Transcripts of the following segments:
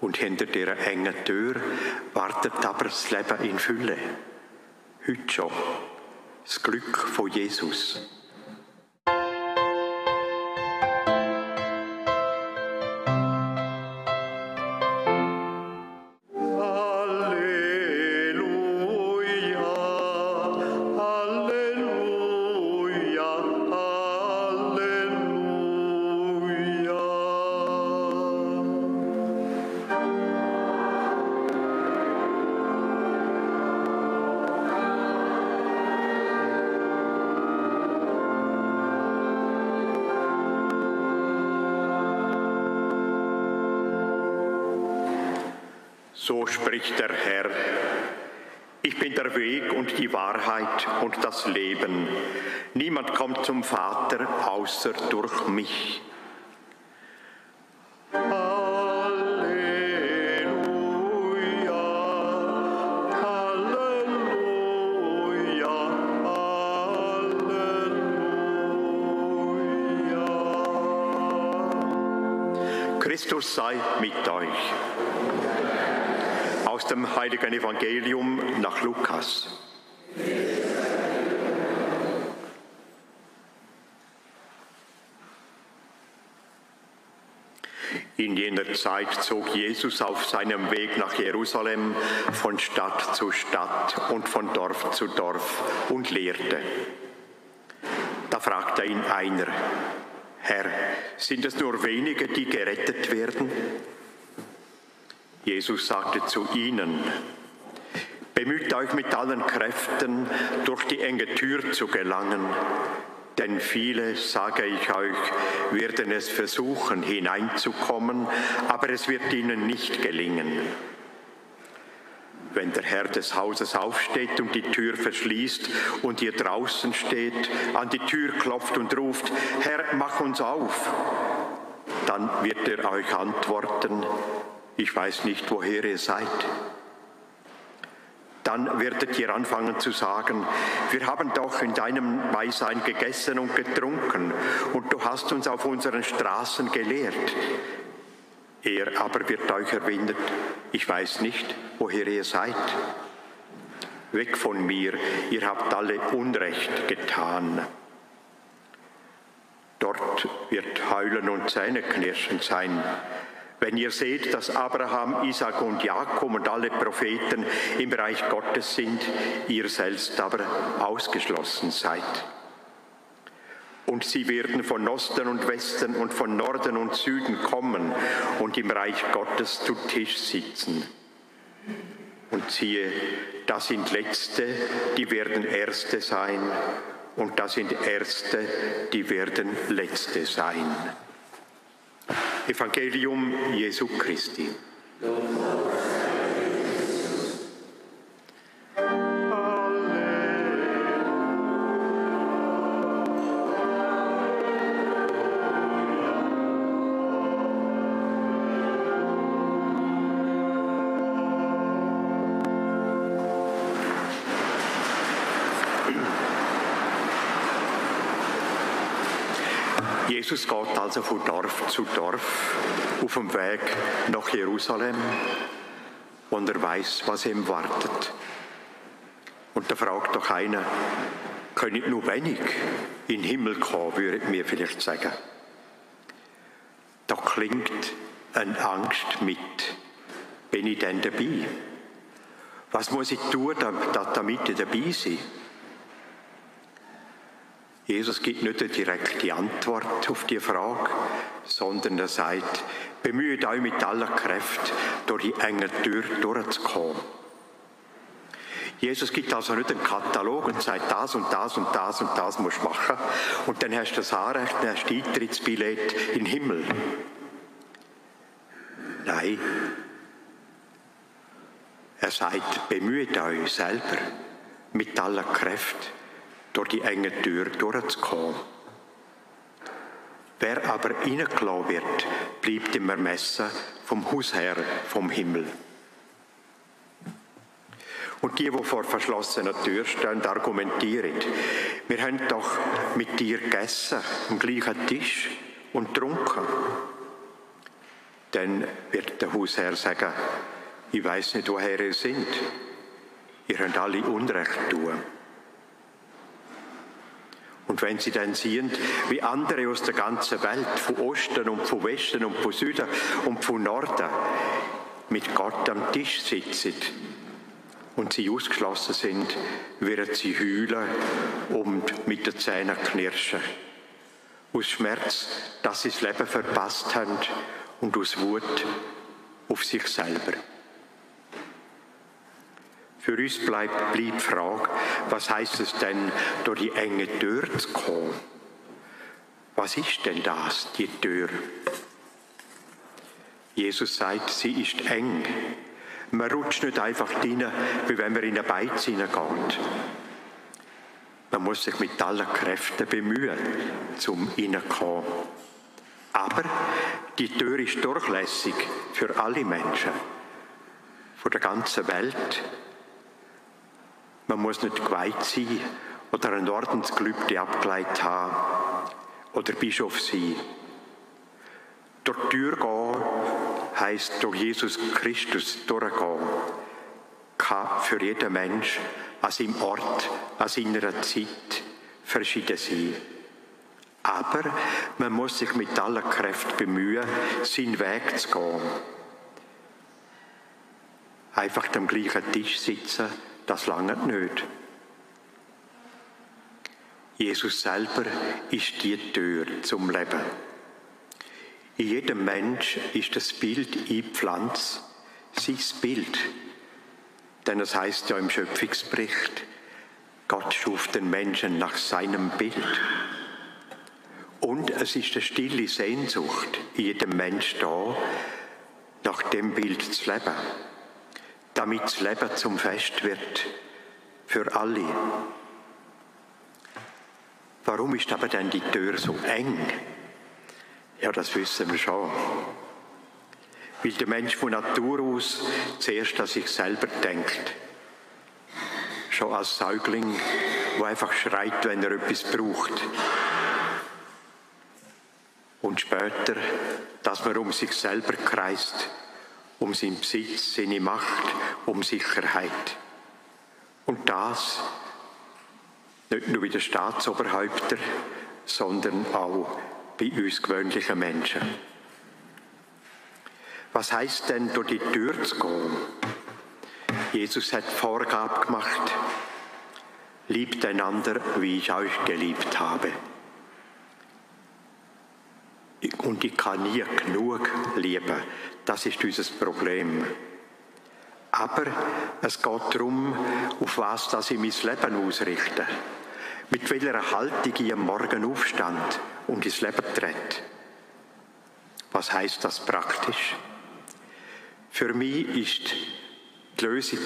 Und hinter dieser engen Tür wartet aber das Leben in Fülle. Heute schon. Das Glück von Jesus. So spricht der Herr. Ich bin der Weg und die Wahrheit und das Leben. Niemand kommt zum Vater außer durch mich. Christus sei mit euch aus dem heiligen Evangelium nach Lukas. In jener Zeit zog Jesus auf seinem Weg nach Jerusalem von Stadt zu Stadt und von Dorf zu Dorf und lehrte. Da fragte ihn einer, Herr, sind es nur wenige, die gerettet werden? Jesus sagte zu ihnen, bemüht euch mit allen Kräften, durch die enge Tür zu gelangen, denn viele, sage ich euch, werden es versuchen, hineinzukommen, aber es wird ihnen nicht gelingen. Wenn der Herr des Hauses aufsteht und die Tür verschließt und ihr draußen steht, an die Tür klopft und ruft, Herr, mach uns auf, dann wird er euch antworten, ich weiß nicht, woher ihr seid. Dann werdet ihr anfangen zu sagen, wir haben doch in deinem Beisein gegessen und getrunken und du hast uns auf unseren Straßen gelehrt. Er aber wird euch erwidern, ich weiß nicht, woher ihr seid. Weg von mir, ihr habt alle Unrecht getan. Dort wird Heulen und Zähneknirschen sein wenn ihr seht, dass Abraham, Isaac und Jakob und alle Propheten im Reich Gottes sind, ihr selbst aber ausgeschlossen seid. Und sie werden von Osten und Westen und von Norden und Süden kommen und im Reich Gottes zu Tisch sitzen. Und siehe, da sind Letzte, die werden Erste sein, und da sind Erste, die werden Letzte sein. Evangelium Jesu Christi. Jesus geht also von Dorf zu Dorf auf dem Weg nach Jerusalem und er weiß, was ihm wartet. Und da fragt doch einer, könnte nur wenig in den Himmel kommen, würde mir vielleicht sagen. Da klingt eine Angst mit. Bin ich denn dabei? Was muss ich tun, damit ich dabei sein? Jesus gibt nicht eine direkte Antwort auf die Frage, sondern er sagt, bemüht euch mit aller Kraft, durch die enge Tür durchzukommen. Jesus gibt also nicht einen Katalog und sagt, das und das und das und das musst du machen. Und dann hast du das Anrecht, dann hast du Eintrittsbillett in den Himmel. Nein. Er sagt, bemüht euch selber mit aller Kraft durch die enge Tür durchzukommen. Wer aber reingelassen wird, bleibt im Ermessen vom Hausherr vom Himmel. Und die, die vor verschlossener Tür stehen, argumentieren, wir haben doch mit dir gegessen, am gleichen Tisch und getrunken. dann wird der Hausherr sagen, ich weiß nicht, woher ihr sind. Ihr habt alle Unrecht tun. Und wenn sie dann sehen, wie andere aus der ganzen Welt, von Osten und von Westen und von Süden und von Norden, mit Gott am Tisch sitzen und sie ausgeschlossen sind, werden sie heulen und mit den Zähnen knirschen. Aus Schmerz, dass sie das Leben verpasst haben und aus Wut auf sich selber. Für uns bleibt, die Frage, was heißt es denn, durch die enge Tür zu kommen? Was ist denn das, die Tür? Jesus sagt, sie ist eng. Man rutscht nicht einfach rein, wie wenn man in eine Beiz hineingeht. Man muss sich mit allen Kräften bemühen, zum hineinkommen. Aber die Tür ist durchlässig für alle Menschen, von der ganzen Welt, man muss nicht geweiht sein oder ein Ordensgelübde abgeleitet haben oder Bischof sein. Durch die Tür gehen heisst durch Jesus Christus durchgehen. Kann für jeden Mensch an seinem Ort, an seiner Zeit verschieden sein. Aber man muss sich mit aller Kraft bemühen, seinen Weg zu gehen. Einfach am gleichen Tisch sitzen das lange nicht. Jesus selber ist die Tür zum Leben. In jedem Mensch ist das Bild eingepflanzt, sein Bild. Denn es heißt ja im Schöpfungsbericht, Gott schuf den Menschen nach seinem Bild. Und es ist eine stille Sehnsucht in jedem Mensch da, nach dem Bild zu leben damit das Leben zum Fest wird für alle. Warum ist aber denn die Tür so eng? Ja, das wissen wir schon. Weil der Mensch von Natur aus zuerst an sich selber denkt. Schon als Säugling, wo einfach schreit, wenn er etwas braucht. Und später, dass man um sich selber kreist um seinen Besitz, seine Macht, um Sicherheit. Und das nicht nur bei den Staatsoberhäuptern, sondern auch bei uns gewöhnlichen Menschen. Was heißt denn, durch die Tür zu gehen? Jesus hat Vorgabe gemacht, liebt einander, wie ich euch geliebt habe. Und ich kann nie genug lieben. Das ist unser Problem. Aber es geht darum, auf was das ich mein Leben ausrichte. Mit welcher Haltung ich am Morgen aufstand und ins Leben trete. Was heißt das praktisch? Für mich ist die Lösung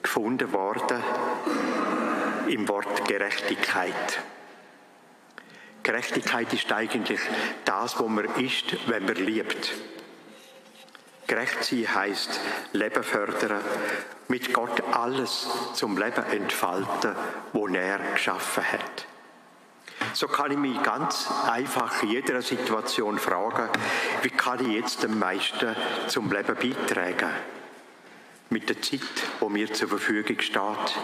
gefunden worden im Wort Gerechtigkeit. Gerechtigkeit ist eigentlich das, was man ist, wenn man liebt. Gerecht sein heißt Leben fördern, mit Gott alles zum Leben entfalten, wo er geschaffen hat. So kann ich mich ganz einfach in jeder Situation fragen, wie kann ich jetzt am meisten zum Leben beitragen? Mit der Zeit, die mir zur Verfügung steht,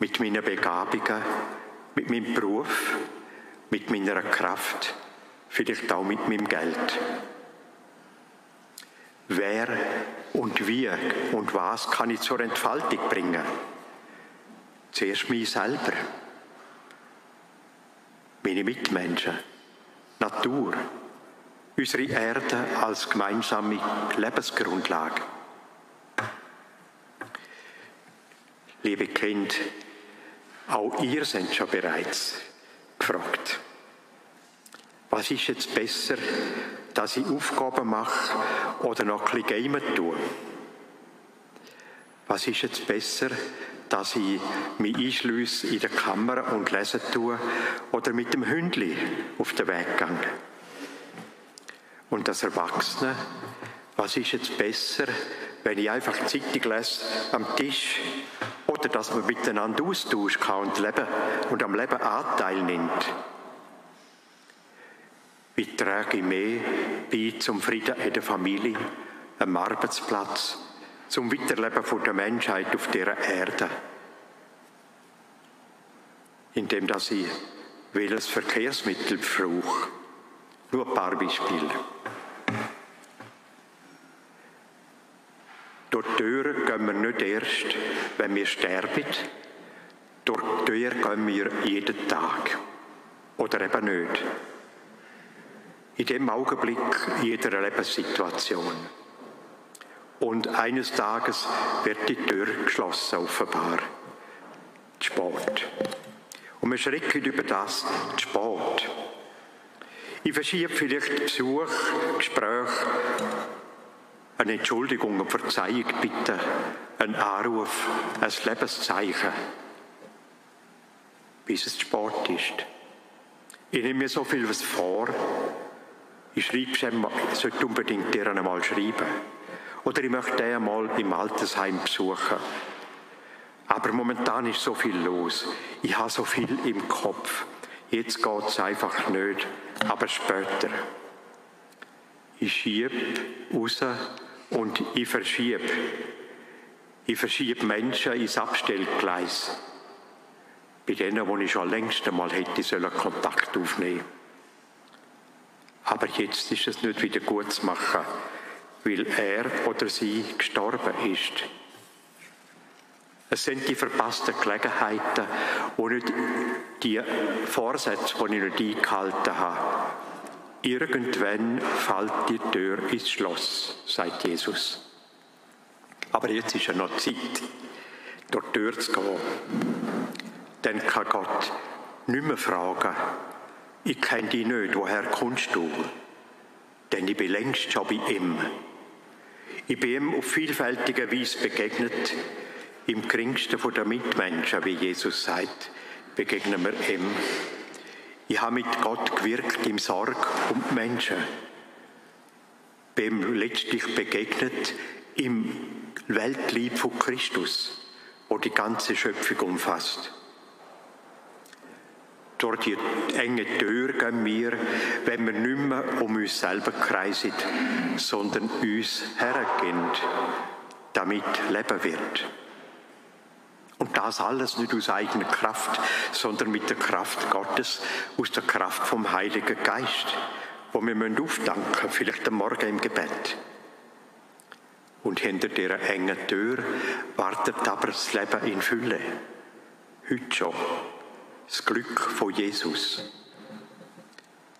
mit meinen Begabungen, mit meinem Beruf, mit meiner Kraft, vielleicht auch mit meinem Geld. Wer und wie und was kann ich zur Entfaltung bringen? Zuerst mich selber, meine Mitmenschen, Natur, unsere Erde als gemeinsame Lebensgrundlage. Liebe Kind, auch ihr seid schon bereits gefragt. Was ist jetzt besser, dass ich Aufgaben mache oder noch ein bisschen gamen tue? Was ist jetzt besser, dass ich mich einschließe in der Kamera und lesen tue oder mit dem Hündli auf den Weg gehe? Und das Erwachsene, was ist jetzt besser, wenn ich einfach Zeitung lese am Tisch oder dass man miteinander austauschen kann und, leben, und am Leben Anteil nimmt? Wie trage ich mehr bei zum Frieden in der Familie, am Arbeitsplatz, zum Weiterleben der Menschheit auf dieser Erde? Indem dass ich welches Verkehrsmittel brauche. Nur ein paar Beispiele. Durch die Tür gehen wir nicht erst, wenn wir sterben. Durch die Tür gehen wir jeden Tag. Oder eben nicht. In dem Augenblick jeder Lebenssituation. Und eines Tages wird die Tür geschlossen, offenbar. Sport. Und wir schrecken über das Sport. Ich verschiebe vielleicht Besuch, Gespräch eine Entschuldigung, eine Verzeihung bitte, ein Anruf, ein Lebenszeichen, bis es Sport ist. Ich nehme mir so viel was vor. Ich schreibe ich sollte unbedingt dir einmal schreiben. Oder ich möchte den einmal im Altersheim besuchen. Aber momentan ist so viel los. Ich habe so viel im Kopf. Jetzt geht es einfach nicht, aber später. Ich schiebe raus und ich verschiebe. Ich verschiebe Menschen ins Abstellgleis. Bei denen, wo ich schon längst einmal hätte sollen Kontakt aufnehmen Aber jetzt ist es nicht wieder gut zu machen, weil er oder sie gestorben ist. Es sind die verpassten Gelegenheiten und nicht die Vorsätze, die ich nicht eingehalten habe. Irgendwann fällt die Tür ins Schloss, sagt Jesus. Aber jetzt ist ja noch Zeit, durch die Tür zu gehen. Dann kann Gott nicht mehr fragen, ich kenne dich nicht, woher kommst du? Denn ich bin längst schon bei ihm. Ich bin ihm auf vielfältige Weise begegnet. Im geringsten der Mitmenschen, wie Jesus sagt, begegnen wir ihm. Ich habe mit Gott gewirkt im Sorg um die Menschen. Bin letztlich begegnet im Weltlieb von Christus, wo die ganze Schöpfung umfasst. Durch die enge Tür gehen wir, wenn wir nicht mehr um uns selber kreisen, sondern uns hergehen, damit Leben wird. Und das alles nicht aus eigener Kraft, sondern mit der Kraft Gottes, aus der Kraft vom Heiligen Geist, wo wir müssen aufdanken, vielleicht am Morgen im Gebet. Und hinter dieser engen Tür wartet aber das Leben in Fülle. Heute schon. Das Glück von Jesus.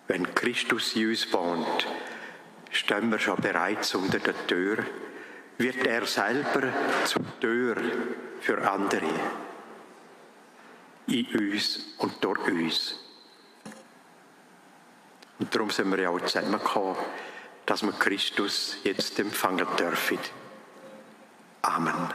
Wenn Christus in uns wohnt, stehen wir schon bereits unter der Tür wird er selber zur Tür für andere in uns und durch uns. Und darum sind wir ja auch zusammengekommen, dass wir Christus jetzt empfangen dürfen. Amen.